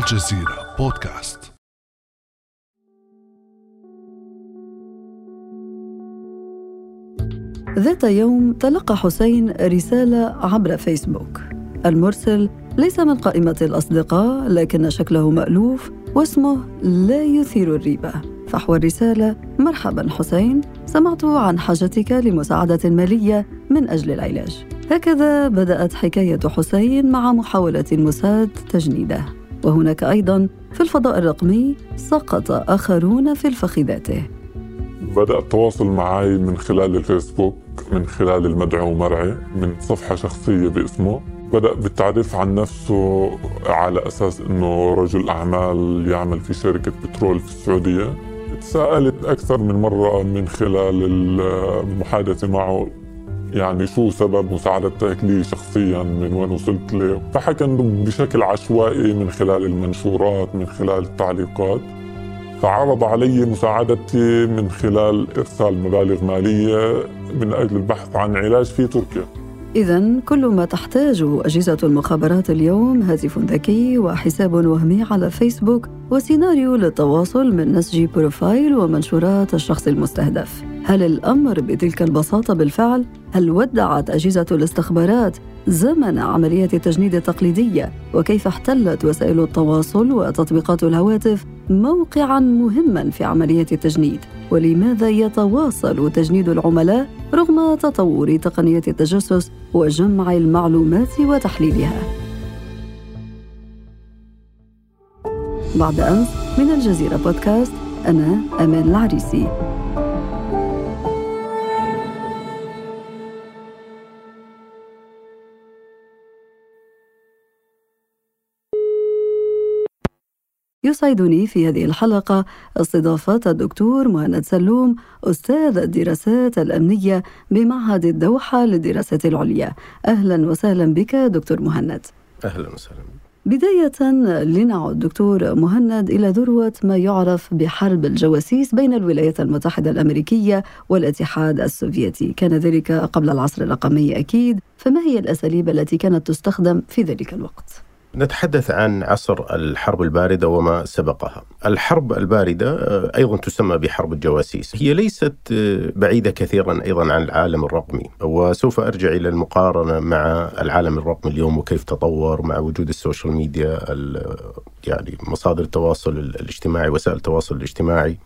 الجزيرة بودكاست. ذات يوم تلقى حسين رسالة عبر فيسبوك. المرسل ليس من قائمة الأصدقاء لكن شكله مألوف واسمه لا يثير الريبة. فحوى الرسالة مرحبا حسين سمعت عن حاجتك لمساعدة مالية من أجل العلاج. هكذا بدأت حكاية حسين مع محاولة الموساد تجنيده. وهناك أيضا في الفضاء الرقمي سقط آخرون في الفخذاته بدأ التواصل معي من خلال الفيسبوك من خلال المدعو مرعي من صفحة شخصية باسمه. بدأ بالتعريف عن نفسه على أساس أنه رجل أعمال يعمل في شركة بترول في السعودية. تساءلت أكثر من مرة من خلال المحادثة معه يعني شو سبب مساعدتك لي شخصيا من وين وصلت لي؟ فحكى بشكل عشوائي من خلال المنشورات من خلال التعليقات. فعرض علي مساعدتي من خلال إرسال مبالغ مالية من أجل البحث عن علاج في تركيا. إذا كل ما تحتاجه أجهزة المخابرات اليوم هاتف ذكي وحساب وهمي على فيسبوك وسيناريو للتواصل من نسج بروفايل ومنشورات الشخص المستهدف. هل الأمر بتلك البساطة بالفعل؟ هل ودعت أجهزة الاستخبارات زمن عملية التجنيد التقليدية؟ وكيف احتلت وسائل التواصل وتطبيقات الهواتف موقعا مهما في عملية التجنيد؟ ولماذا يتواصل تجنيد العملاء رغم تطور تقنية التجسس وجمع المعلومات وتحليلها؟ بعد أمس من الجزيرة بودكاست أنا أمان العريسي. يسعدني في هذه الحلقة استضافة الدكتور مهند سلوم أستاذ الدراسات الأمنية بمعهد الدوحة للدراسات العليا. أهلا وسهلا بك دكتور مهند. أهلا وسهلا. بداية لنعد دكتور مهند إلى ذروة ما يعرف بحرب الجواسيس بين الولايات المتحدة الأمريكية والاتحاد السوفيتي. كان ذلك قبل العصر الرقمي أكيد فما هي الأساليب التي كانت تستخدم في ذلك الوقت؟ نتحدث عن عصر الحرب الباردة وما سبقها. الحرب الباردة آه، أيضا تسمى بحرب الجواسيس. هي ليست آه، بعيدة كثيرا أيضا عن العالم الرقمي. وسوف أرجع إلى المقارنة مع العالم الرقمي اليوم وكيف تطور مع وجود ال social media يعني مصادر التواصل الاجتماعي وسائل التواصل الاجتماعي.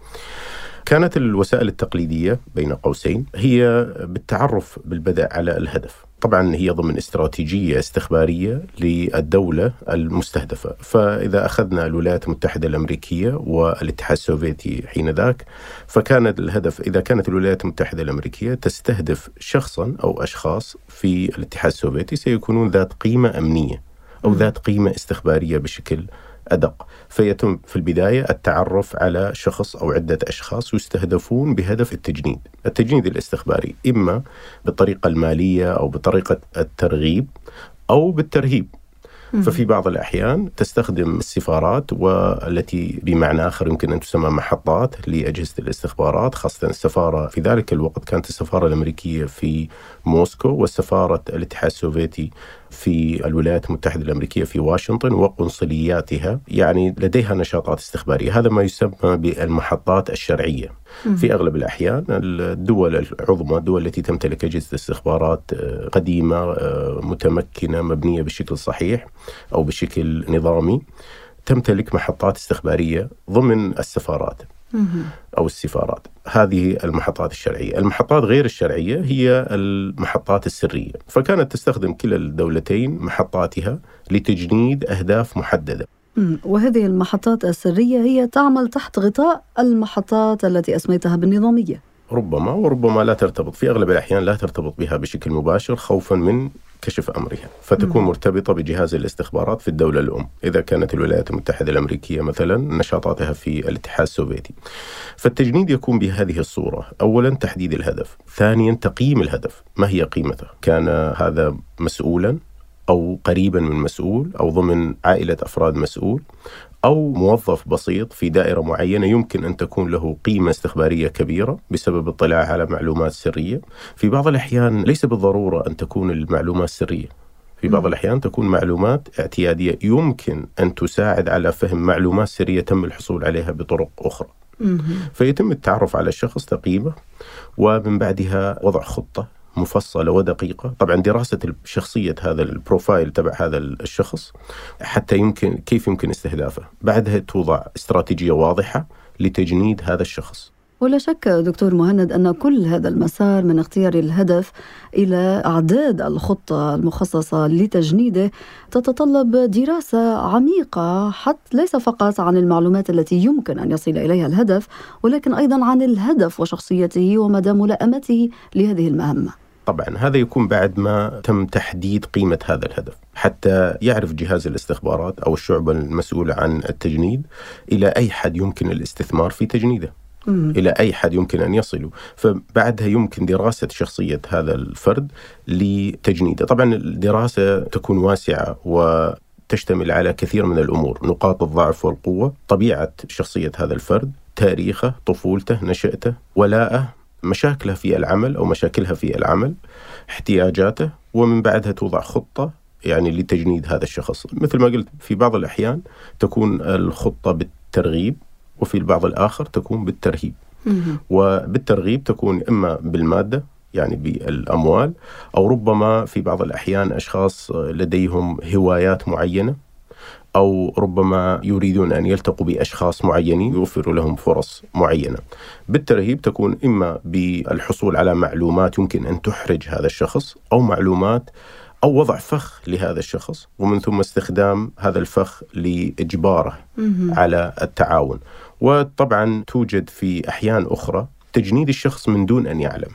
كانت الوسائل التقليدية بين قوسين هي بالتعرف بالبدء على الهدف. طبعا هي ضمن استراتيجية استخبارية للدولة المستهدفة. فإذا أخذنا الولايات المتحدة الأمريكية والاتحاد السوفيتي حين ذاك فكان الهدف إذا كانت الولايات المتحدة الأمريكية تستهدف شخصا أو أشخاص في الاتحاد السوفيتي سيكونون ذات قيمة أمنية أو ذات قيمة استخبارية بشكل أدق. فيتم في البداية التعرف على شخص أو عدة أشخاص يستهدفون بهدف التجنيد. التجنيد الاستخباري إما بالطريقة المالية أو بطريقة الترغيب أو بالترهيب. ففي بعض الأحيان تستخدم السفارات والتي بمعنى آخر يمكن أن تسمى محطات لأجهزة الاستخبارات خاصة السفارة. في ذلك الوقت كانت السفارة الأمريكية في موسكو والسفارة الاتحاد السوفيتي في الولايات المتحدة الأمريكية في واشنطن وقنصلياتها يعني لديها نشاطات استخبارية. هذا ما يسمى بالمحطات الشرعية. في أغلب الأحيان الدول العظمى الدول التي تمتلك أجهزة استخبارات آه، قديمة آه، متمكنة مبنية بشكل صحيح أو بشكل نظامي تمتلك محطات استخبارية ضمن السفارات أو السفارات. هذه المحطات الشرعية. المحطات غير الشرعية هي المحطات السرية. فكانت تستخدم كلا الدولتين محطاتها لتجنيد أهداف محددة. وهذه المحطات السرية هي تعمل تحت غطاء المحطات التي أسميتها بالنظامية ربما وربما لا ترتبط في أغلب الأحيان لا ترتبط بها بشكل مباشر خوفا من كشف أمرها، فتكون مم. مرتبطة بجهاز الاستخبارات في الدولة الأم، إذا كانت الولايات المتحدة الأمريكية مثلا نشاطاتها في الاتحاد السوفيتي. فالتجنيد يكون بهذه الصورة، اولا تحديد الهدف، ثانيا تقييم الهدف، ما هي قيمته؟ كان هذا مسؤولا أو قريبا من مسؤول أو ضمن عائلة أفراد مسؤول أو موظف بسيط في دائرة معينة يمكن أن تكون له قيمة استخبارية كبيرة بسبب اطلاع على معلومات سرية. في بعض الأحيان ليس بالضرورة أن تكون المعلومات سرية. في بعض الأحيان تكون معلومات اعتيادية يمكن أن تساعد على فهم معلومات سرية تم الحصول عليها بطرق أخرى. فيتم التعرف على الشخص تقييمه ومن بعدها وضع خطة مفصلة ودقيقة. طبعا دراسة شخصية هذا البروفايل تبع هذا الشخص حتى يمكن كيف يمكن استهدافه. بعدها توضع استراتيجية واضحة لتجنيد هذا الشخص. ولا شك دكتور مهند أن كل هذا المسار من اختيار الهدف إلى إعداد الخطة المخصصة لتجنيده تتطلب دراسة عميقة حتى ليس فقط عن المعلومات التي يمكن أن يصل إليها الهدف ولكن أيضا عن الهدف وشخصيته ومدى ملائمته لهذه المهمة. طبعا هذا يكون بعد ما تم تحديد قيمة هذا الهدف حتى يعرف جهاز الاستخبارات أو الشعبة المسؤولة عن التجنيد إلى أي حد يمكن الاستثمار في تجنيده إلى أي حد يمكن أن يصلوا فبعدها يمكن دراسة شخصية هذا الفرد لتجنيده. طبعا الدراسة تكون واسعة و تشتمل على كثير من الأمور، نقاط الضعف والقوة، طبيعة شخصية هذا الفرد، تاريخه، طفولته، نشأته، ولاءه، مشاكله في العمل أو مشاكلها في العمل، احتياجاته، ومن بعدها توضع خطة يعني لتجنيد هذا الشخص، مثل ما قلت في بعض الأحيان تكون الخطة بالترغيب وفي البعض الآخر تكون بالترهيب. وبالترغيب تكون إما بالمادة يعني بالأموال أو ربما في بعض الأحيان أشخاص لديهم هوايات معينة أو ربما يريدون أن يلتقوا بأشخاص معينين يوفروا لهم فرص معينة بالترهيب تكون إما بالحصول على معلومات يمكن أن تحرج هذا الشخص أو معلومات أو وضع فخ لهذا الشخص ومن ثم استخدام هذا الفخ لإجباره على التعاون وطبعا توجد في أحيان أخرى تجنيد الشخص من دون أن يعلم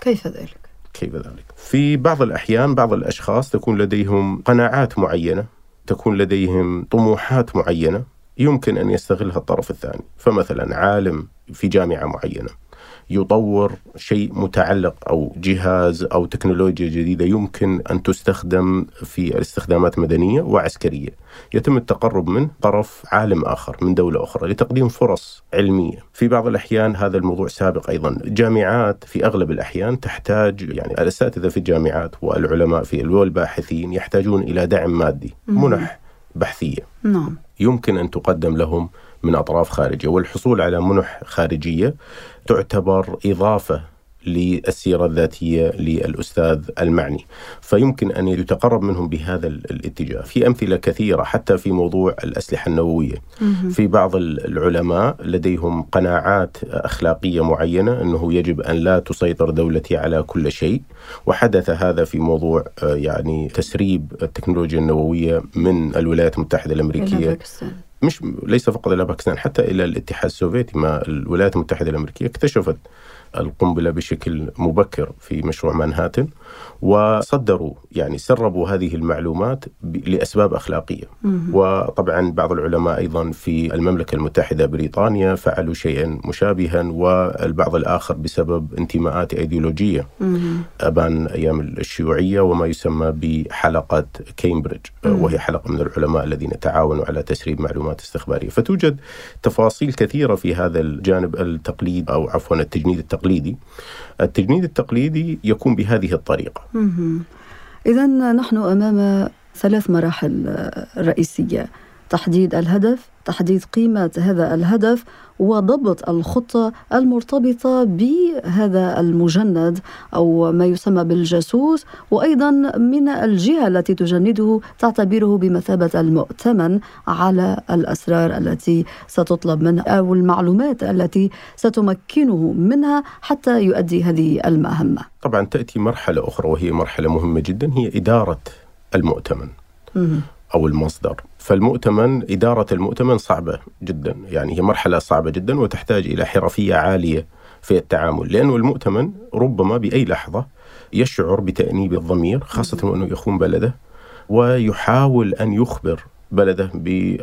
كيف ذلك؟ كيف ذلك؟ في بعض الأحيان بعض الأشخاص تكون لديهم قناعات معينة تكون لديهم طموحات معينة يمكن أن يستغلها الطرف الثاني. فمثلا عالم في جامعة معينة. يطور شيء متعلق أو جهاز أو تكنولوجيا جديدة يمكن أن تستخدم في استخدامات مدنية وعسكرية. يتم التقرب من طرف عالم آخر من دولة أخرى لتقديم فرص علمية. في بعض الأحيان هذا الموضوع سابق أيضا، جامعات في أغلب الأحيان تحتاج يعني الأساتذة في الجامعات والعلماء في والباحثين يحتاجون إلى دعم مادي، منح بحثية. نعم. يمكن أن تقدم لهم من أطراف خارجية والحصول على منح خارجية تعتبر إضافة للسيرة الذاتية للأستاذ المعني. فيمكن أن يتقرب منهم بهذا الاتجاه. في أمثلة كثيرة حتى في موضوع الأسلحة النووية. في بعض العلماء لديهم قناعات أخلاقية معينة أنه يجب أن لا تسيطر دولتي على كل شيء. وحدث هذا في موضوع آه، يعني تسريب التكنولوجيا النووية من الولايات المتحدة الأمريكية مش ليس فقط إلى باكستان حتى إلى الاتحاد السوفيتي ما الولايات المتحدة الأمريكية اكتشفت القنبلة بشكل مبكر في مشروع مانهاتن وصدروا يعني سربوا هذه المعلومات لأسباب أخلاقية مم. وطبعا بعض العلماء أيضا في المملكة المتحدة بريطانيا فعلوا شيئا مشابها والبعض الآخر بسبب انتماءات إيديولوجية مم. أبان أيام الشيوعية وما يسمى بحلقه كامبريدج. وهي حلقة من العلماء الذين تعاونوا على تسريب معلومات استخبارية فتوجد تفاصيل كثيرة في هذا الجانب التقليد أو عفوا التجنيد التقليدي التجنيد التقليدي يكون بهذه الطريقة. إذا نحن أمام ثلاث مراحل رئيسية. تحديد الهدف تحديد قيمة هذا الهدف وضبط الخطة المرتبطة بهذا المجند أو ما يسمى بالجاسوس وأيضا من الجهة التي تجنده تعتبره بمثابة المؤتمن على الأسرار التي ستطلب منه أو المعلومات التي ستمكنه منها حتى يؤدي هذه المهمة. طبعا تأتي مرحلة أخرى وهي مرحلة مهمة جدا هي إدارة المؤتمن أو المصدر. فالمؤتمن إدارة المؤتمن صعبة جدا. يعني هي مرحلة صعبة جدا وتحتاج إلى حرفية عالية في التعامل. لأنه المؤتمن ربما بأي لحظة يشعر بتأنيب الضمير خاصة وأنه يخون بلده ويحاول أن يخبر بلده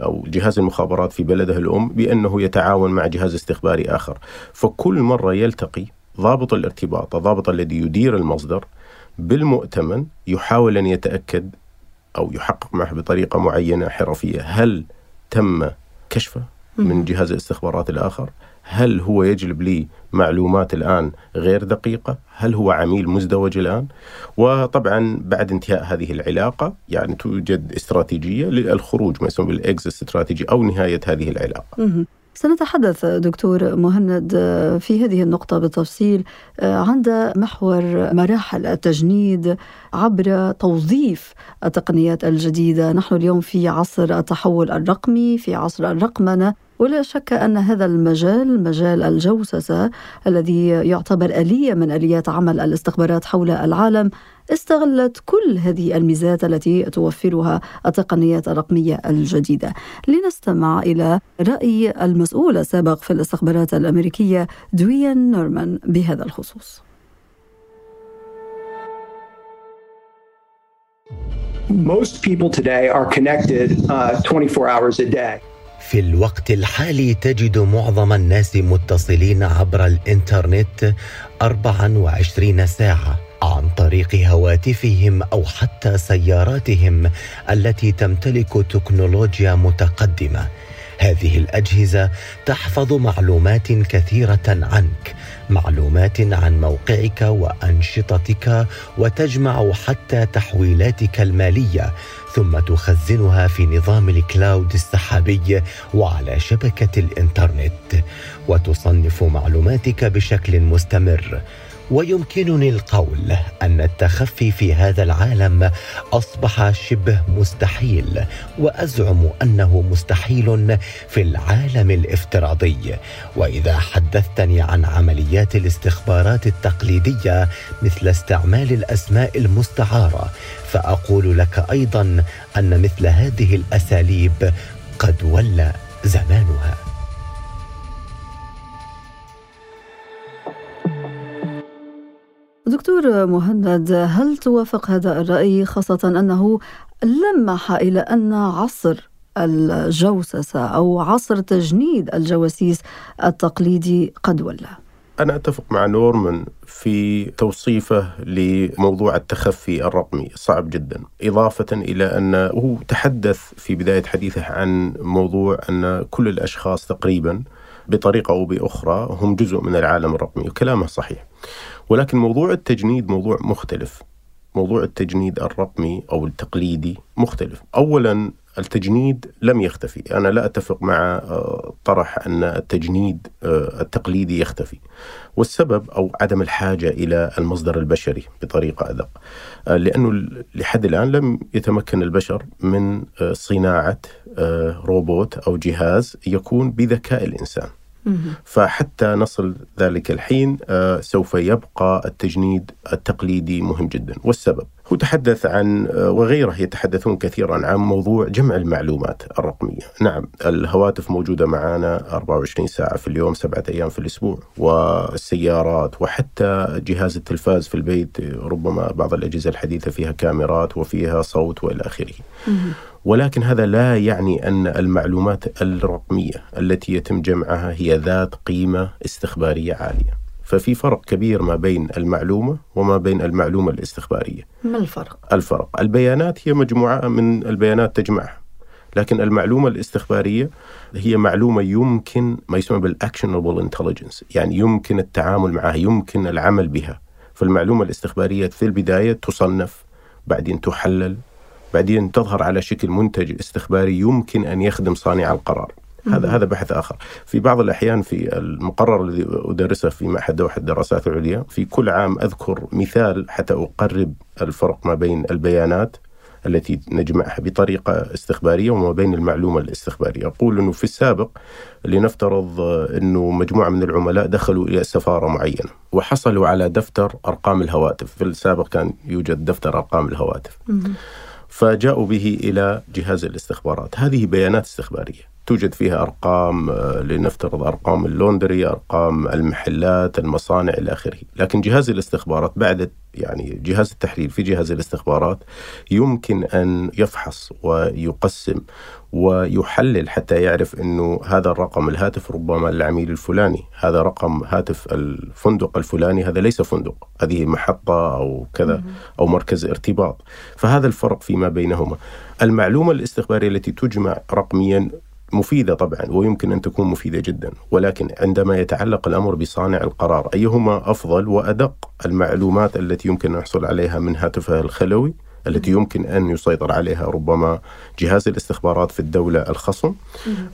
أو جهاز المخابرات في بلده الأم بأنه يتعاون مع جهاز استخباري آخر. فكل مرة يلتقي ضابط الارتباط الضابط الذي يدير المصدر بالمؤتمن يحاول أن يتأكد أو يحقق معه بطريقة معينة حرفية هل تم كشفه من جهاز الاستخبارات الآخر؟ هل هو يجلب لي معلومات الآن غير دقيقة؟ هل هو عميل مزدوج الآن؟ وطبعا بعد انتهاء هذه العلاقة يعني توجد استراتيجية للخروج ما يسمى بالإكس استراتيجي أو نهاية هذه العلاقة. سنتحدث دكتور مهند في هذه النقطة بالتفصيل عند محور مراحل التجنيد عبر توظيف التقنيات الجديدة. نحن اليوم في عصر التحول الرقمي في عصر الرقمنة ولا شك أن هذا المجال مجال الجوسسة الذي يعتبر آلية من آليات عمل الاستخبارات حول العالم استغلت كل هذه الميزات التي توفرها التقنيات الرقمية الجديدة. لنستمع إلى رأي المسؤول السابق في الاستخبارات الأمريكية دويان نورمان بهذا الخصوص. Most people today are connected uh, 24 hours a day. في الوقت الحالي تجد معظم الناس متصلين عبر الإنترنت 24 ساعة عن طريق هواتفهم أو حتى سياراتهم التي تمتلك تكنولوجيا متقدمة. هذه الأجهزة تحفظ معلومات كثيرة عنك معلومات عن موقعك وأنشطتك وتجمع حتى تحويلاتك المالية ثم تخزنها في نظام الكلاود السحابي وعلى شبكة الإنترنت وتصنف معلوماتك بشكل مستمر. ويمكنني القول أن التخفي في هذا العالم أصبح شبه مستحيل وأزعم أنه مستحيل في العالم الافتراضي. وإذا حدثتني عن عمليات الاستخبارات التقليدية مثل استعمال الأسماء المستعارة فأقول لك أيضا أن مثل هذه الأساليب قد ولى زمانها. دكتور مهند هل توافق هذا الرأي خاصة أنه لمح إلى أن عصر الجوسسة أو عصر تجنيد الجواسيس التقليدي قد ولى أنا أتفق مع نورمان في توصيفه لموضوع التخفي الرقمي صعب جدا. إضافة إلى أنه تحدث في بداية حديثه عن موضوع أن كل الأشخاص تقريبا بطريقة أو بأخرى هم جزء من العالم الرقمي وكلامه صحيح. ولكن موضوع التجنيد موضوع مختلف. موضوع التجنيد الرقمي أو التقليدي مختلف. اولا التجنيد لم يختفي. أنا لا أتفق مع آه، طرح أن التجنيد آه، التقليدي يختفي. والسبب أو عدم الحاجة إلى المصدر البشري بطريقة أدق آه، لأنه لحد الآن لم يتمكن البشر من صناعة روبوت أو جهاز يكون بذكاء الإنسان. فحتى نصل ذلك الحين آه، سوف يبقى التجنيد التقليدي مهم جدا. والسبب هو تحدث عن آه، وغيره يتحدثون كثيرا عن موضوع جمع المعلومات الرقمية. نعم الهواتف موجودة معنا 24 ساعة في اليوم سبعة أيام في الأسبوع والسيارات وحتى جهاز التلفاز في البيت ربما بعض الأجهزة الحديثة فيها كاميرات وفيها صوت وإلى آخره. ولكن هذا لا يعني أن المعلومات الرقمية التي يتم جمعها هي ذات قيمة استخبارية عالية. ففي فرق كبير ما بين المعلومة وما بين المعلومة الاستخبارية. ما الفرق؟ الفرق، البيانات هي مجموعة من البيانات تجمعها. لكن المعلومة الاستخبارية هي معلومة يمكن ما يسمى بال actionable intelligence، يعني يمكن التعامل معها، يمكن العمل بها. فالمعلومة الاستخبارية في البداية تصنف بعدين تحلل بعدين تظهر على شكل منتج استخباري يمكن أن يخدم صانع القرار. هذا هذا بحث آخر. في بعض الأحيان في المقرر الذي أدرسه في معهد دوحه الدراسات العليا في كل عام أذكر مثال حتى أقرب الفرق ما بين البيانات التي نجمعها بطريقة استخبارية وما بين المعلومة الاستخبارية. أقول أنه في السابق لنفترض أنه مجموعة من العملاء دخلوا إلى سفارة معينة وحصلوا على دفتر أرقام الهواتف. في السابق كان يوجد دفتر أرقام الهواتف. فجاءوا به إلى جهاز الاستخبارات، هذه بيانات استخبارية. توجد فيها أرقام آه، لنفترض أرقام اللوندري، أرقام المحلات، المصانع إلى آخره، لكن جهاز الاستخبارات بعد يعني جهاز التحليل في جهاز الاستخبارات يمكن أن يفحص ويقسم ويحلل حتى يعرف إنه هذا الرقم الهاتف ربما للعميل الفلاني، هذا رقم هاتف الفندق الفلاني هذا ليس فندق، هذه محطة أو كذا أو مركز ارتباط، فهذا الفرق فيما بينهما. المعلومة الاستخبارية التي تجمع رقميا مفيدة طبعا ويمكن أن تكون مفيدة جدا. ولكن عندما يتعلق الأمر بصانع القرار أيهما أفضل وأدق؟ المعلومات التي يمكن أن نحصل عليها من هاتفه الخلوي التي يمكن أن يسيطر عليها ربما جهاز الاستخبارات في الدولة الخصم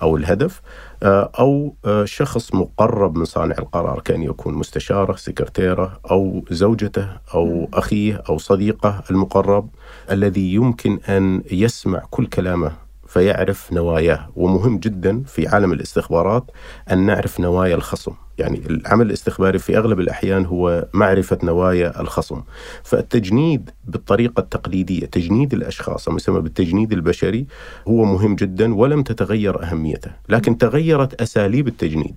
أو الهدف آه، أو آه، شخص مقرب من صانع القرار كان يكون مستشاره سكرتيره أو زوجته أو أخيه أو صديقه المقرب الذي يمكن أن يسمع كل كلامه فيعرف نواياه. ومهم جدا في عالم الاستخبارات أن نعرف نوايا الخصم. يعني العمل الاستخباري في أغلب الأحيان هو معرفة نوايا الخصم. فالتجنيد بالطريقة التقليدية تجنيد الأشخاص المسمى بالتجنيد البشري هو مهم جدا ولم تتغير أهميته. لكن تغيرت أساليب التجنيد.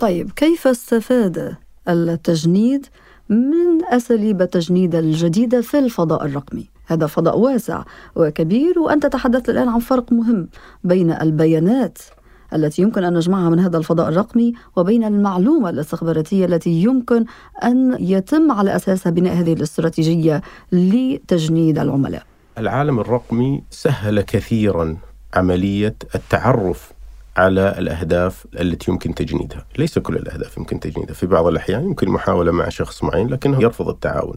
طيب كيف استفاد التجنيد من أساليب التجنيد الجديدة في الفضاء الرقمي؟ هذا فضاء واسع وكبير وانت تحدثت الآن عن فرق مهم بين البيانات التي يمكن أن نجمعها من هذا الفضاء الرقمي وبين المعلومة الاستخباراتية التي يمكن أن يتم على اساسها بناء هذه الاستراتيجية لتجنيد العملاء. العالم الرقمي سهل كثيرا عملية التعرف على الأهداف التي يمكن تجنيدها، ليس كل الأهداف يمكن تجنيدها، في بعض الأحيان يمكن محاولة مع شخص معين لكنه يرفض التعاون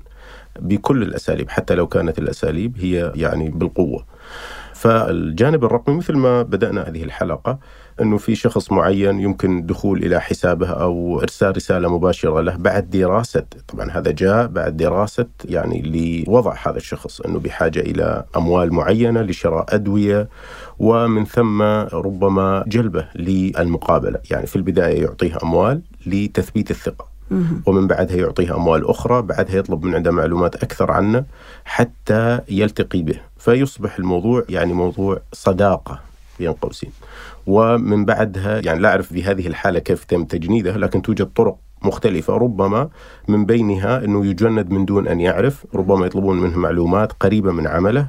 بكل الأساليب حتى لو كانت الأساليب هي يعني بالقوة. فالجانب الرقمي مثل ما بدأنا هذه الحلقة إنه في شخص معين يمكن الدخول إلى حسابه أو إرسال رسالة مباشرة له بعد دراسة. طبعا هذا جاء بعد دراسة يعني لوضع هذا الشخص إنه بحاجة إلى أموال معينة لشراء أدوية ومن ثم ربما جلبه للمقابلة. يعني في البداية يعطيه أموال لتثبيت الثقة. ومن بعدها يعطيه أموال أخرى بعدها يطلب من عنده معلومات أكثر عنه حتى يلتقي به. فيصبح الموضوع يعني موضوع صداقة بين قوسين. ومن بعدها يعني لا أعرف في هذه الحالة كيف تم تجنيدها لكن توجد طرق مختلفة. ربما من بينها أنه يجند من دون أن يعرف ربما يطلبون منه معلومات قريبة من عمله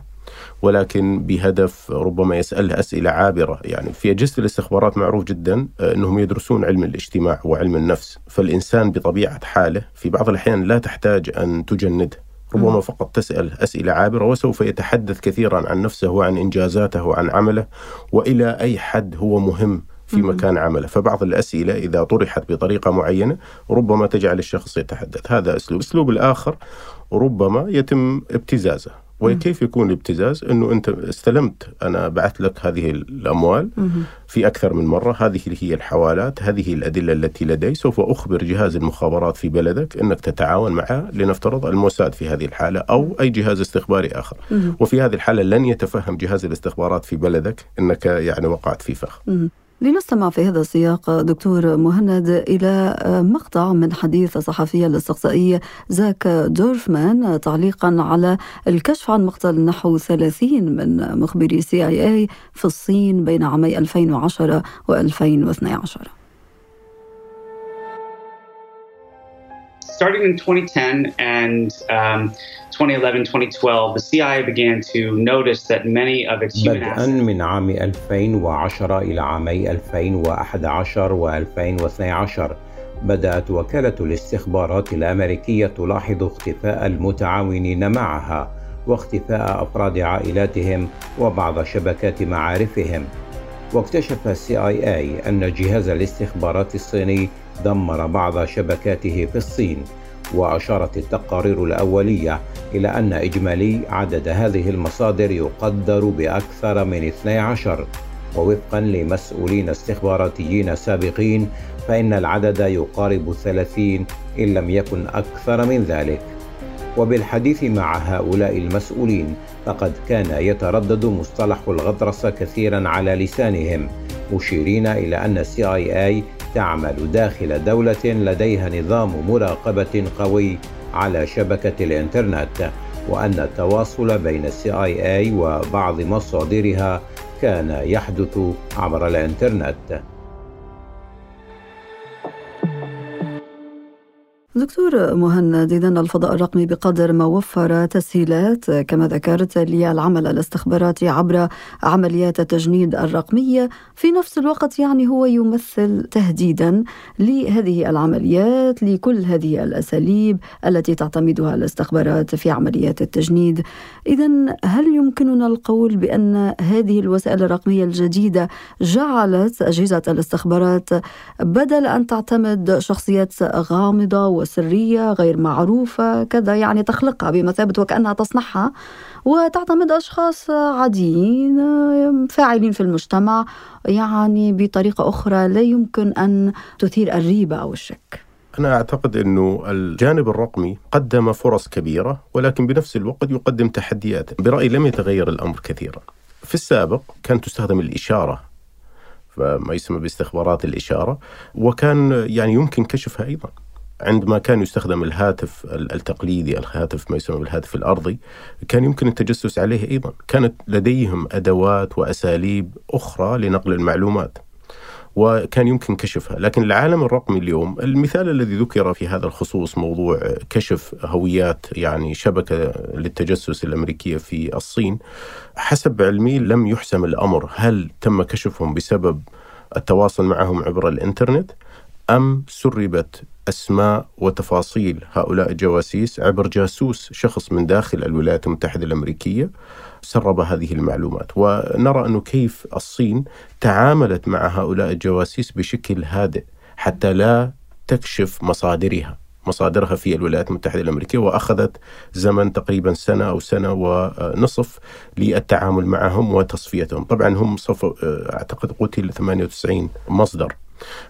ولكن بهدف ربما يسأله أسئلة عابرة. يعني في أجهزة الاستخبارات معروف جدا آه، أنهم يدرسون علم الاجتماع وعلم النفس فالإنسان بطبيعة حاله في بعض الأحيان لا تحتاج أن تجنده. ربما فقط تسأل أسئلة عابرة وسوف يتحدث كثيرا عن نفسه وعن إنجازاته وعن عمله وإلى أي حد هو مهم في مكان عمله. فبعض الأسئلة إذا طرحت بطريقة معينة ربما تجعل الشخص يتحدث. هذا أسلوب. الأسلوب الآخر ربما يتم ابتزازه. وكيف يكون الابتزاز؟ إنه أنت استلمت أنا بعثت لك هذه الأموال في أكثر من مرة هذه هي الحوالات هذه الأدلة التي لدي سوف أخبر جهاز المخابرات في بلدك إنك تتعاون معه لنفترض الموساد في هذه الحالة أو أي جهاز استخباري آخر. وفي هذه الحالة لن يتفهم جهاز الاستخبارات في بلدك إنك يعني وقعت في فخ. لنستمع في هذا السياق دكتور مهند إلى مقطع من حديث الصحفي الاستقصائي زاك دورفمان تعليقا على الكشف عن مقتل نحو 30 من مخبري سي آي آي في الصين بين عامي 2010 و 2012 starting in 2010 and um, 2011, 2012, the CIA began to notice that many of its human بدءا من عام 2010 إلى عامي 2011 و 2012 بدأت وكالة الاستخبارات الأمريكية تلاحظ اختفاء المتعاونين معها واختفاء أفراد عائلاتهم وبعض شبكات معارفهم. واكتشف السي آي أن جهاز الاستخبارات الصيني دمر بعض شبكاته في الصين وأشارت التقارير الأولية إلى أن إجمالي عدد هذه المصادر يقدر بأكثر من 12 ووفقا لمسؤولين استخباراتيين سابقين فإن العدد يقارب 30 إن لم يكن أكثر من ذلك. وبالحديث مع هؤلاء المسؤولين فقد كان يتردد مصطلح الغطرسه كثيرا على لسانهم مشيرين إلى أن السي آي آي تعمل داخل دولة لديها نظام مراقبة قوي على شبكة الإنترنت وأن التواصل بين آي وبعض مصادرها كان يحدث عبر الإنترنت. دكتور مهند إذا الفضاء الرقمي بقدر ما وفر تسهيلات كما ذكرت للعمل الاستخباراتي عبر عمليات التجنيد الرقمية في نفس الوقت يعني هو يمثل تهديدا لهذه العمليات لكل هذه الأساليب التي تعتمدها الاستخبارات في عمليات التجنيد. إذا هل يمكننا القول بأن هذه الوسائل الرقمية الجديدة جعلت أجهزة الاستخبارات بدل أن تعتمد شخصيات غامضة وسرية غير معروفة كذا يعني تخلقها بمثابة وكأنها تصنعها. وتعتمد أشخاص عاديين فاعلين في المجتمع يعني بطريقة أخرى لا يمكن أن تثير الريبة أو الشك. أنا أعتقد أنه الجانب الرقمي قدم فرص كبيرة ولكن بنفس الوقت يقدم تحديات برأيي لم يتغير الأمر كثيرا. في السابق كانت تستخدم الإشارة ما يسمى باستخبارات الإشارة وكان يعني يمكن كشفها أيضا. عندما كان يستخدم الهاتف التقليدي الهاتف ما يسمى بالهاتف الأرضي كان يمكن التجسس عليه أيضا. كانت لديهم أدوات وأساليب أخرى لنقل المعلومات وكان يمكن كشفها. لكن العالم الرقمي اليوم المثال الذي ذكر في هذا الخصوص موضوع كشف هويات يعني شبكة للتجسس الأمريكية في الصين حسب علمي لم يحسم الأمر. هل تم كشفهم بسبب التواصل معهم عبر الإنترنت أم سربت أسماء وتفاصيل. هؤلاء الجواسيس عبر جاسوس شخص من داخل الولايات المتحدة الأمريكية سرب هذه المعلومات. ونرى أنه كيف الصين تعاملت مع هؤلاء الجواسيس بشكل هادئ حتى لا تكشف مصادرها مصادرها في الولايات المتحدة الأمريكية وأخذت زمن تقريبا سنة أو سنة ونصف للتعامل معهم وتصفيتهم. طبعا هم صف أعتقد قتل 98 مصدر.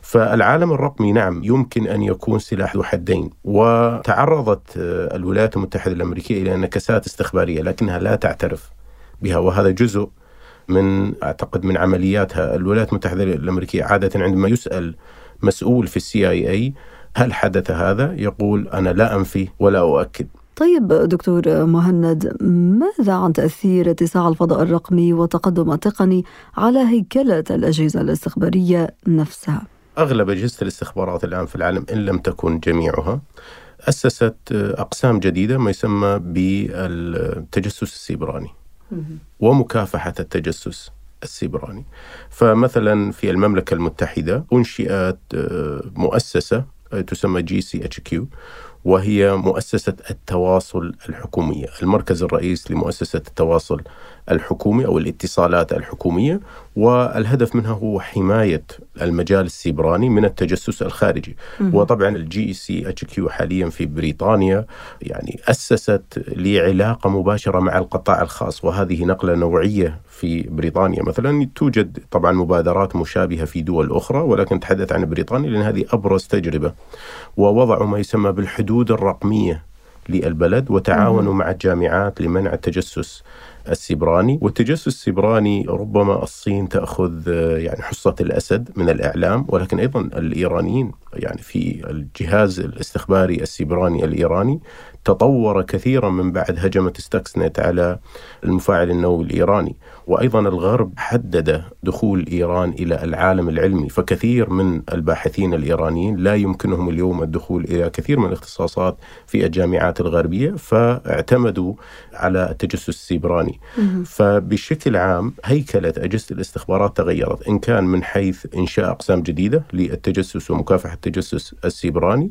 فالعالم الرقمي نعم يمكن أن يكون سلاح ذو حدين وتعرضت الولايات المتحدة الأمريكية إلى نكسات استخبارية لكنها لا تعترف بها وهذا جزء من أعتقد من عملياتها الولايات المتحدة الأمريكية عادة عندما يسأل مسؤول في السي اي اي هل حدث هذا؟ يقول أنا لا أنفي ولا أؤكد. طيب دكتور مهند ماذا عن تأثير اتساع الفضاء الرقمي وتقدم التقني على هيكلة الأجهزة الاستخبارية نفسها؟ أغلب أجهزة الاستخبارات الآن في العالم إن لم تكن جميعها أسست أقسام جديدة ما يسمى بالتجسس السيبراني. ومكافحة التجسس السيبراني فمثلا في المملكة المتحدة أنشئت آه، مؤسسة آه، تسمى GCHQ وهي مؤسسة التواصل الحكومية المركز الرئيس لمؤسسة التواصل الحكومي أو الاتصالات الحكومية والهدف منها هو حماية المجال السيبراني من التجسس الخارجي. مم. وطبعا ال GCHQ حاليا في بريطانيا يعني أسست لعلاقة مباشرة مع القطاع الخاص وهذه نقلة نوعية في بريطانيا. مثلا توجد طبعا مبادرات مشابهة في دول أخرى ولكن تحدث عن بريطانيا لأن هذه أبرز تجربة. ووضعوا ما يسمى بالحدود الرقمية للبلد وتعاونوا مع الجامعات لمنع التجسس السبراني. والتجسس السبراني ربما الصين تأخذ يعني حصة الأسد من الإعلام. ولكن أيضا الإيرانيين يعني في الجهاز الاستخباري السبراني الإيراني تطور كثيرا من بعد هجمة ستاكسنت على المفاعل النووي الإيراني. وأيضا الغرب حدد دخول إيران إلى العالم العلمي فكثير من الباحثين الإيرانيين لا يمكنهم اليوم الدخول إلى كثير من الاختصاصات في الجامعات الغربية فاعتمدوا على التجسس السيبراني. فبشكل عام هيكلة أجهزة الاستخبارات تغيرت إن كان من حيث إنشاء أقسام جديدة للتجسس ومكافحة التجسس السيبراني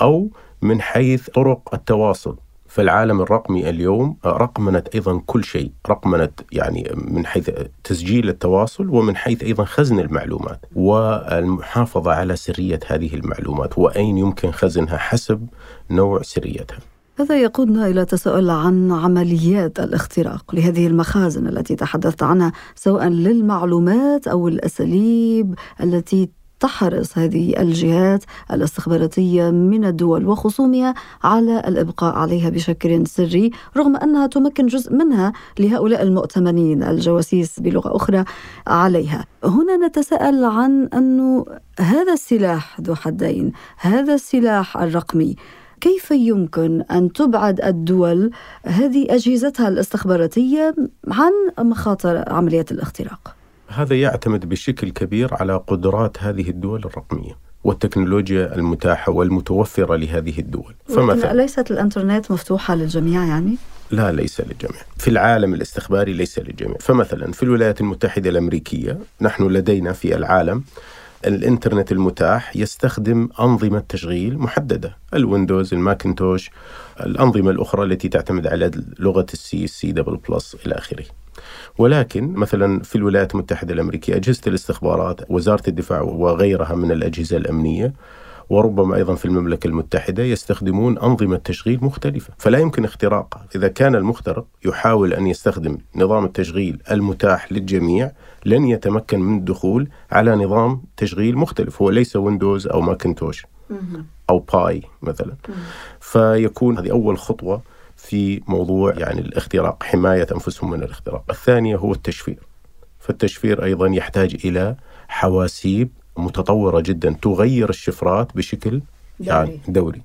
أو من حيث طرق التواصل فالعالم الرقمي اليوم رقمنت أيضا كل شيء، رقمنت يعني من حيث تسجيل التواصل ومن حيث أيضا خزن المعلومات والمحافظة على سرية هذه المعلومات وأين يمكن خزنها حسب نوع سريتها. هذا يقودنا إلى تساؤل عن عمليات الاختراق لهذه المخازن التي تحدثت عنها سواء للمعلومات أو الأساليب التي تحرص هذه الجهات الاستخباراتية من الدول وخصومها على الإبقاء عليها بشكل سري رغم أنها تمكن جزء منها لهؤلاء المؤتمنين الجواسيس بلغة أخرى عليها. هنا نتساءل عن انه هذا السلاح ذو حدين، هذا السلاح الرقمي كيف يمكن أن تبعد الدول هذه أجهزتها الاستخباراتية عن مخاطر عمليات الاختراق؟ هذا يعتمد بشكل كبير على قدرات هذه الدول الرقمية والتكنولوجيا المتاحة والمتوفرة لهذه الدول. فمثلا ليست الإنترنت مفتوحة للجميع يعني؟ لا ليس للجميع. في العالم الاستخباري ليس للجميع. فمثلا في الولايات المتحدة الأمريكية نحن لدينا في العالم الإنترنت المتاح يستخدم أنظمة تشغيل محددة الويندوز الماكنتوش الأنظمة الأخرى التي تعتمد على لغة ال C C double plus إلى آخره. ولكن مثلا في الولايات المتحدة الأمريكية أجهزة الاستخبارات وزارة الدفاع وغيرها من الأجهزة الأمنية وربما أيضا في المملكة المتحدة يستخدمون أنظمة تشغيل مختلفة، فلا يمكن اختراقها، إذا كان المخترق يحاول أن يستخدم نظام التشغيل المتاح للجميع لن يتمكن من الدخول على نظام تشغيل مختلف، هو ليس ويندوز أو ماكنتوش أو باي مثلا. فيكون هذه أول خطوة في موضوع يعني الاختراق، حماية أنفسهم من الاختراق. الثانية هو التشفير. فالتشفير أيضا يحتاج إلى حواسيب متطورة جدا تغير الشفرات بشكل يعني دوري.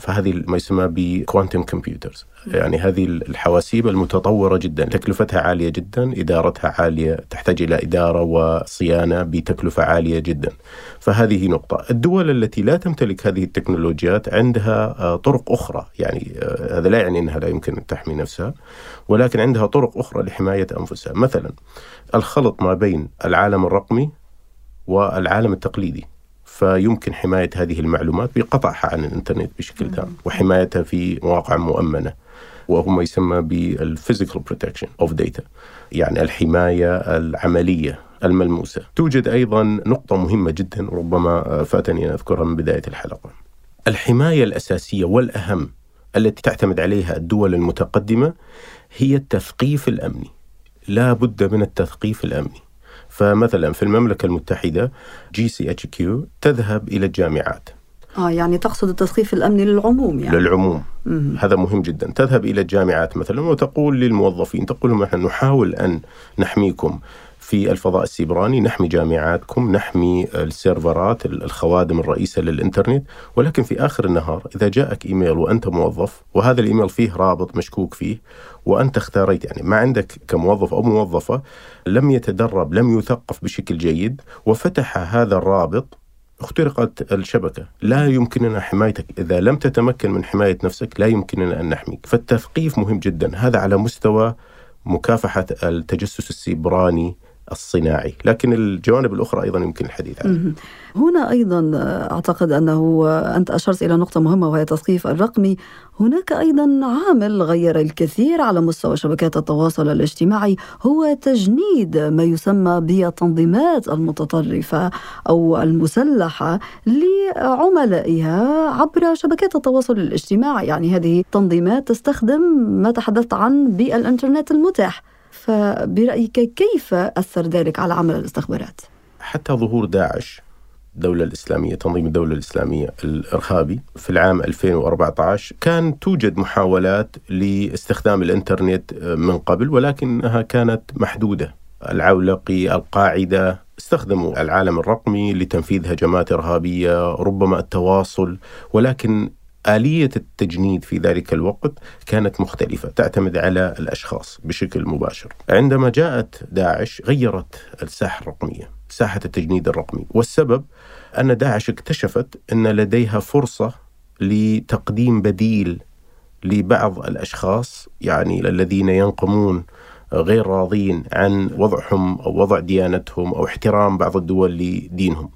فهذه ما يسمى ب quantum computers يعني هذه الحواسيب المتطورة جدا. تكلفتها عالية جدا إدارتها عالية تحتاج إلى إدارة وصيانة بتكلفة عالية جدا. فهذه نقطة. الدول التي لا تمتلك هذه التكنولوجيات عندها آه، طرق أخرى. يعني آه، هذا لا يعني أنها لا يمكن أن تحمي نفسها ولكن عندها طرق أخرى لحماية أنفسها. مثلا الخلط ما بين العالم الرقمي والعالم التقليدي. فيمكن حماية هذه المعلومات بقطعها عن الإنترنت بشكل تام وحمايتها في مواقع مؤمنة وهو ما يسمى بال physical protection of data يعني الحماية العملية الملموسة. توجد أيضا نقطة مهمة جدا ربما فاتني أن أذكرها من بداية الحلقة. الحماية الأساسية والأهم التي تعتمد عليها الدول المتقدمة هي التثقيف الأمني. لا بد من التثقيف الأمني. فمثلا في المملكة المتحدة GCHQ تذهب إلى الجامعات. آه يعني تقصد التثقيف الامني للعموم يعني. للعموم. مم. هذا مهم جدا. تذهب إلى الجامعات مثلا وتقول للموظفين تقول لهم نحن نحاول أن نحميكم. في الفضاء السيبراني. نحمي جامعاتكم نحمي السيرفرات الخوادم الرئيسة للإنترنت. ولكن في آخر النهار إذا جاءك إيميل وأنت موظف وهذا الإيميل فيه رابط مشكوك فيه وأنت اختاريت يعني ما عندك كموظف أو موظفة لم يتدرب لم يثقف بشكل جيد وفتح هذا الرابط اخترقت الشبكة. لا يمكننا حمايتك. إذا لم تتمكن من حماية نفسك لا يمكننا أن نحميك. فالتثقيف مهم جدا. هذا على مستوى مكافحة التجسس السيبراني الصناعي. لكن الجوانب الأخرى أيضا يمكن الحديث عنها. هنا أيضا أعتقد أنه أنت أشرت إلى نقطة مهمة وهي التثقيف الرقمي هناك أيضا عامل غير الكثير على مستوى شبكات التواصل الاجتماعي هو تجنيد ما يسمى بالتنظيمات المتطرفة أو المسلحة لعملائها عبر شبكات التواصل الاجتماعي. يعني هذه تنظيمات تستخدم ما تحدثت عن بالإنترنت المتاح. فبرأيك كيف أثر ذلك على عمل الاستخبارات؟ حتى ظهور داعش الدولة الإسلامية تنظيم الدولة الإسلامية الإرهابي في العام 2014 كان توجد محاولات لاستخدام الإنترنت من قبل ولكنها كانت محدودة العولقي القاعدة استخدموا العالم الرقمي لتنفيذ هجمات إرهابية ربما التواصل ولكن آلية التجنيد في ذلك الوقت كانت مختلفة تعتمد على الأشخاص بشكل مباشر. عندما جاءت داعش غيرت الساحة الرقمية ساحة التجنيد الرقمي والسبب أن داعش اكتشفت أن لديها فرصة لتقديم بديل لبعض الأشخاص يعني الذين ينقمون غير راضين عن وضعهم أو وضع ديانتهم أو احترام بعض الدول لدينهم.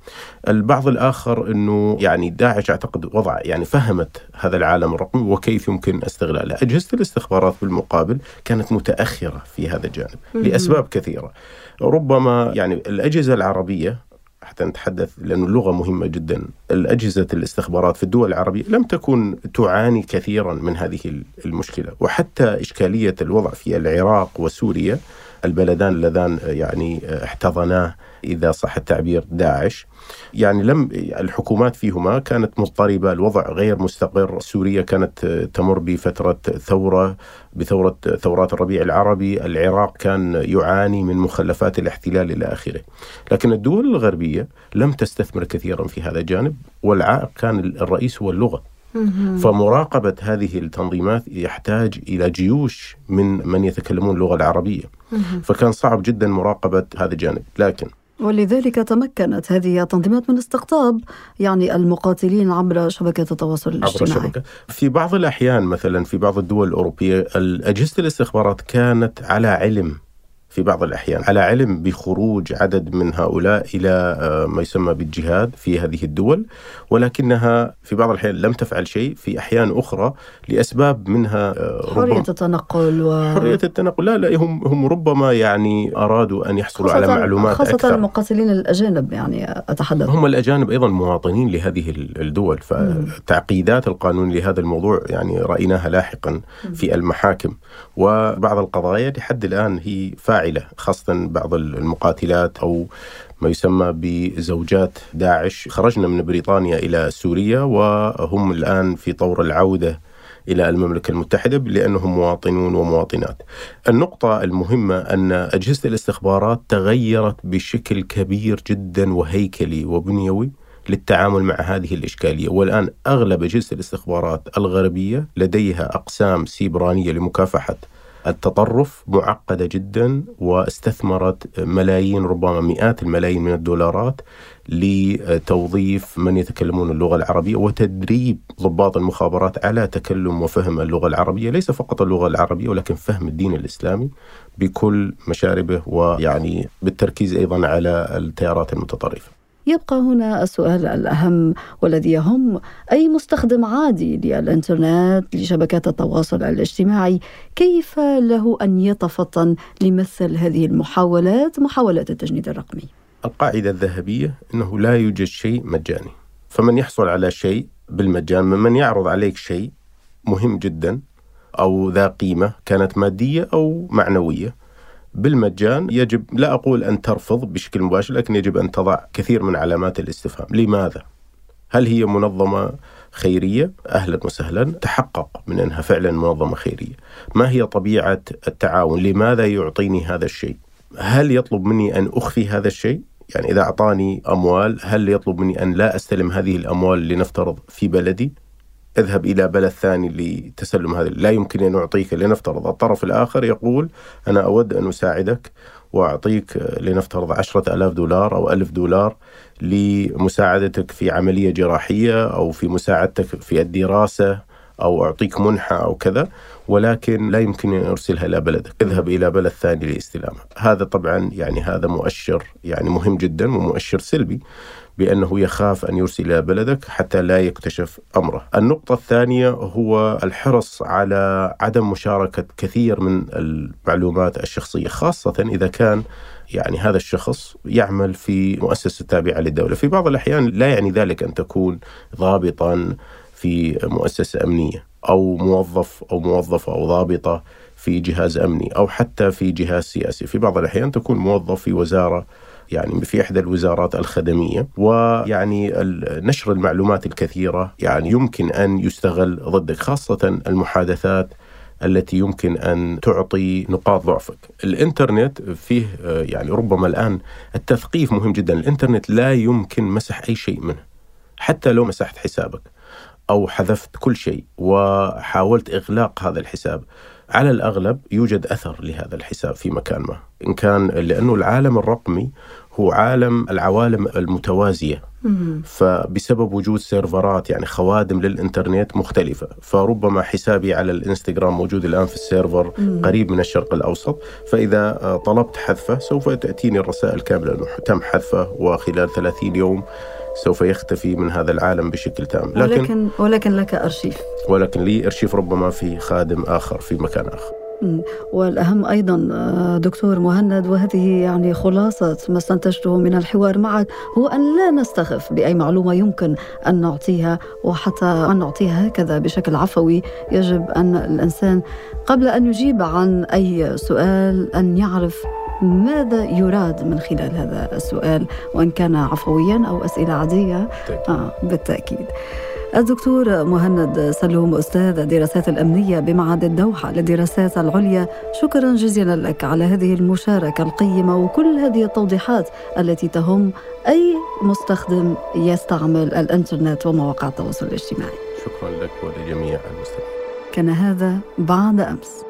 البعض الآخر إنه يعني داعش أعتقد وضع يعني فهمت هذا العالم الرقمي وكيف يمكن استغلاله. أجهزة الاستخبارات بالمقابل كانت متأخرة في هذا الجانب لأسباب كثيرة. ربما يعني الأجهزة العربية حتى نتحدث لأن اللغة مهمة جدا. الأجهزة الاستخبارات في الدول العربية لم تكن تعاني كثيرا من هذه المشكلة. وحتى إشكالية الوضع في العراق وسوريا البلدان اللذان يعني احتضنا إذا صح التعبير داعش. يعني لم الحكومات فيهما كانت مضطربة الوضع غير مستقر. سوريا كانت تمر بفترة ثورة بثورة ثورات الربيع العربي. العراق كان يعاني من مخلفات الاحتلال إلى آخره. لكن الدول الغربية لم تستثمر كثيرا في هذا الجانب والعائق كان الرئيس هو اللغة. فمراقبة هذه التنظيمات يحتاج إلى جيوش من من يتكلمون اللغة العربية. فكان صعب جدا مراقبة هذا الجانب. لكن ولذلك تمكنت هذه التنظيمات من استقطاب يعني المقاتلين عبر شبكات التواصل الاجتماعي عبر شبكة. في بعض الأحيان مثلا في بعض الدول الأوروبية أجهزة الاستخبارات كانت على علم في بعض الأحيان. على علم بخروج عدد من هؤلاء إلى آه، ما يسمى بالجهاد في هذه الدول ولكنها في بعض الأحيان لم تفعل شيء في أحيان أخرى لأسباب منها آه، حرية التنقل و... حرية التنقل. لا لا هم هم ربما يعني أرادوا أن يحصلوا على معلومات خاصة أكثر. المقاتلين الأجانب يعني أتحدث. هم الأجانب أيضا مواطنين لهذه الدول فتعقيدات القانون لهذا الموضوع يعني رأيناها لاحقا في المحاكم. وبعض القضايا لحد الآن هي فاعلة. فاعلة خاصة بعض المقاتلات أو ما يسمى بزوجات داعش. خرجنا من بريطانيا إلى سوريا وهم الآن في طور العودة إلى المملكة المتحدة لأنهم مواطنون ومواطنات. النقطة المهمة أن أجهزة الاستخبارات تغيرت بشكل كبير جدا وهيكلي وبنيوي للتعامل مع هذه الإشكالية. والآن أغلب أجهزة الاستخبارات الغربية لديها أقسام سيبرانية لمكافحة التطرف معقدة جدا واستثمرت ملايين ربما مئات الملايين من الدولارات لتوظيف من يتكلمون اللغة العربية وتدريب ضباط المخابرات على تكلم وفهم اللغة العربية، ليس فقط اللغة العربية ولكن فهم الدين الإسلامي بكل مشاربه ويعني بالتركيز أيضا على التيارات المتطرفة. يبقى هنا السؤال الأهم والذي يهم أي مستخدم عادي للإنترنت لشبكات التواصل الاجتماعي كيف له أن يتفطن لمثل هذه المحاولات محاولات التجنيد الرقمي؟ القاعدة الذهبية أنه لا يوجد شيء مجاني. فمن يحصل على شيء بالمجان من يعرض عليك شيء مهم جدا أو ذا قيمة كانت مادية أو معنوية بالمجان يجب لا أقول أن ترفض بشكل مباشر لكن يجب أن تضع كثير من علامات الاستفهام لماذا؟ هل هي منظمة خيرية؟ أهلا وسهلا تحقق من أنها فعلا منظمة خيرية ما هي طبيعة التعاون؟ لماذا يعطيني هذا الشيء؟ هل يطلب مني أن أخفي هذا الشيء؟ يعني إذا أعطاني أموال هل يطلب مني أن لا أستلم هذه الأموال لنفترض في بلدي؟ اذهب إلى بلد ثاني لتسلم هذا لا يمكن أن أعطيك لنفترض. الطرف الآخر يقول أنا أود أن أساعدك وأعطيك لنفترض عشرة ألاف دولار أو ألف دولار لمساعدتك في عملية جراحية أو في مساعدتك في الدراسة أو أعطيك منحة أو كذا ولكن لا يمكن أن أرسلها إلى بلدك. اذهب إلى بلد ثاني لاستلامها. هذا طبعا يعني هذا مؤشر يعني مهم جدا ومؤشر سلبي. بأنه يخاف أن يرسل بلدك حتى لا يكتشف أمره. النقطة الثانية هو الحرص على عدم مشاركة كثير من المعلومات الشخصية خاصة إذا كان يعني هذا الشخص يعمل في مؤسسة تابعة للدولة. في بعض الأحيان لا يعني ذلك أن تكون ضابطا في مؤسسة أمنية أو موظف أو موظفة أو ضابطة في جهاز أمني أو حتى في جهاز سياسي. في بعض الأحيان تكون موظف في وزارة يعني في إحدى الوزارات الخدمية ويعني نشر المعلومات الكثيرة يعني يمكن أن يستغل ضدك خاصة المحادثات التي يمكن أن تعطي نقاط ضعفك. الإنترنت فيه يعني ربما الآن التثقيف مهم جدا، الإنترنت لا يمكن مسح أي شيء منه. حتى لو مسحت حسابك أو حذفت كل شيء وحاولت إغلاق هذا الحساب، على الأغلب يوجد أثر لهذا الحساب في مكان ما، إن كان لأنه العالم الرقمي هو عالم العوالم المتوازية. فبسبب وجود سيرفرات يعني خوادم للإنترنت مختلفة. فربما حسابي على الإنستغرام موجود الآن في ال server قريب من الشرق الأوسط. فإذا طلبت حذفه سوف تأتيني الرسائل كاملة. انه تم حذفه وخلال 30 يوم سوف يختفي من هذا العالم بشكل تام. لكن ولكن, ولكن لك أرشيف. ولكن لي أرشيف ربما في خادم آخر في مكان آخر. والأهم أيضا آه، دكتور مهند وهذه يعني خلاصة ما استنتجته من الحوار معك هو أن لا نستخف بأي معلومة يمكن أن نعطيها وحتى أن نعطيها هكذا بشكل عفوي. يجب أن الإنسان قبل أن يجيب عن أي سؤال أن يعرف ماذا يراد من خلال هذا السؤال وإن كان عفويا أو أسئلة عادية آه بالتأكيد. الدكتور مهند سلوم أستاذ الدراسات الأمنية بمعهد الدوحة للدراسات العليا. شكرا جزيلا لك على هذه المشاركة القيمة وكل هذه التوضيحات التي تهم أي مستخدم يستعمل الإنترنت ومواقع التواصل الاجتماعي. شكرا لك ولجميع المستمعين. كان هذا بعد أمس.